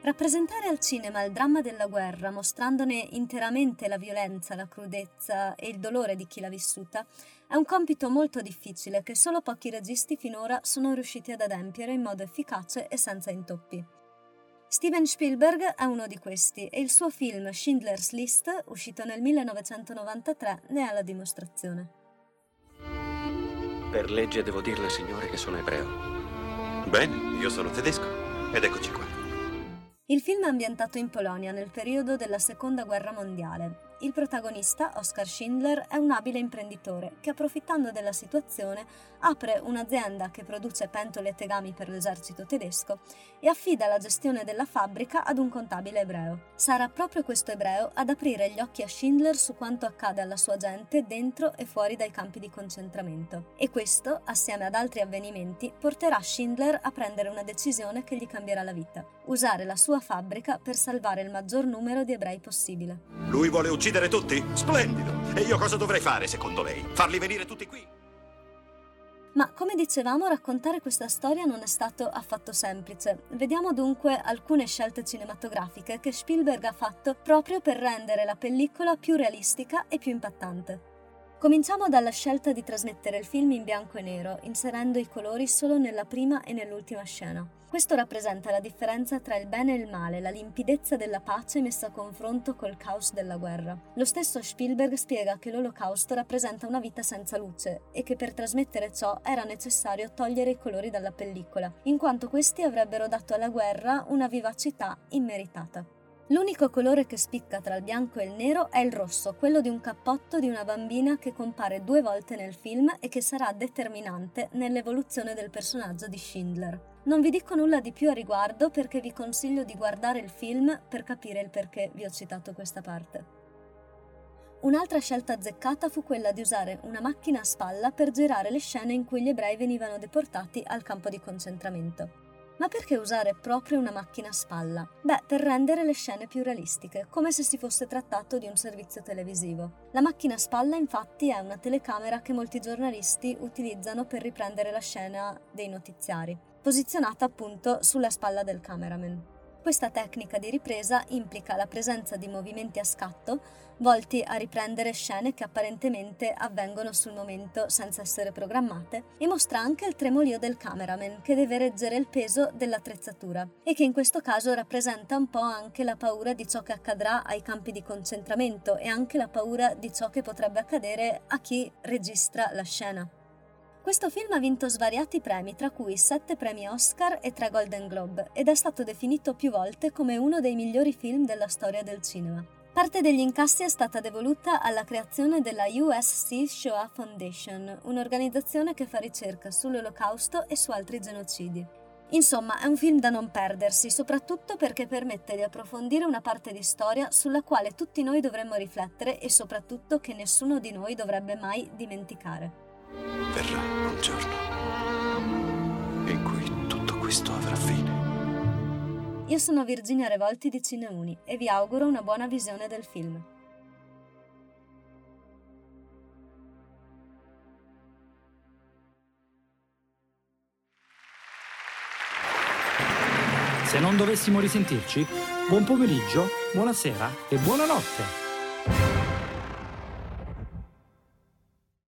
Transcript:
Rappresentare al cinema il dramma della guerra, mostrandone interamente la violenza, la crudezza e il dolore di chi l'ha vissuta, è un compito molto difficile che solo pochi registi finora sono riusciti ad adempiere in modo efficace e senza intoppi. Steven Spielberg è uno di questi e il suo film Schindler's List, uscito nel 1993, ne è la dimostrazione. Per legge devo dirle, signore, che sono ebreo. Bene, io sono tedesco ed eccoci qua. Il film è ambientato in Polonia nel periodo della Seconda Guerra Mondiale. Il protagonista, Oskar Schindler, è un abile imprenditore che, approfittando della situazione, apre un'azienda che produce pentole e tegami per l'esercito tedesco e affida la gestione della fabbrica ad un contabile ebreo. Sarà proprio questo ebreo ad aprire gli occhi a Schindler su quanto accade alla sua gente dentro e fuori dai campi di concentramento. E questo, assieme ad altri avvenimenti, porterà Schindler a prendere una decisione che gli cambierà la vita: usare la sua fabbrica per salvare il maggior numero di ebrei possibile. Lui vuole uccidere tutti? Splendido! E io cosa dovrei fare, secondo lei? Farli venire tutti qui? Ma come dicevamo, raccontare questa storia non è stato affatto semplice. Vediamo dunque alcune scelte cinematografiche che Spielberg ha fatto proprio per rendere la pellicola più realistica e più impattante. Cominciamo dalla scelta di trasmettere il film in bianco e nero, inserendo i colori solo nella prima e nell'ultima scena. Questo rappresenta la differenza tra il bene e il male, la limpidezza della pace messa a confronto col caos della guerra. Lo stesso Spielberg spiega che l'olocausto rappresenta una vita senza luce e che per trasmettere ciò era necessario togliere i colori dalla pellicola, in quanto questi avrebbero dato alla guerra una vivacità immeritata. L'unico colore che spicca tra il bianco e il nero è il rosso, quello di un cappotto di una bambina che compare due volte nel film e che sarà determinante nell'evoluzione del personaggio di Schindler. Non vi dico nulla di più a riguardo perché vi consiglio di guardare il film per capire il perché vi ho citato questa parte. Un'altra scelta azzeccata fu quella di usare una macchina a spalla per girare le scene in cui gli ebrei venivano deportati al campo di concentramento. Ma perché usare proprio una macchina a spalla? Beh, per rendere le scene più realistiche, come se si fosse trattato di un servizio televisivo. La macchina a spalla infatti è una telecamera che molti giornalisti utilizzano per riprendere la scena dei notiziari, posizionata appunto sulla spalla del cameraman. Questa tecnica di ripresa implica la presenza di movimenti a scatto volti a riprendere scene che apparentemente avvengono sul momento senza essere programmate e mostra anche il tremolio del cameraman che deve reggere il peso dell'attrezzatura e che in questo caso rappresenta un po' anche la paura di ciò che accadrà ai campi di concentramento e anche la paura di ciò che potrebbe accadere a chi registra la scena. Questo film ha vinto svariati premi, tra cui 7 premi Oscar e 3 Golden Globe, ed è stato definito più volte come uno dei migliori film della storia del cinema. Parte degli incassi è stata devoluta alla creazione della USC Shoah Foundation, un'organizzazione che fa ricerca sull'olocausto e su altri genocidi. Insomma, è un film da non perdersi, soprattutto perché permette di approfondire una parte di storia sulla quale tutti noi dovremmo riflettere e soprattutto che nessuno di noi dovrebbe mai dimenticare. Verrà un giorno in cui tutto questo avrà fine. Io sono Virginia Revolti di Cineuni e vi auguro una buona visione del film. Se non dovessimo risentirci, buon pomeriggio, buonasera e buonanotte.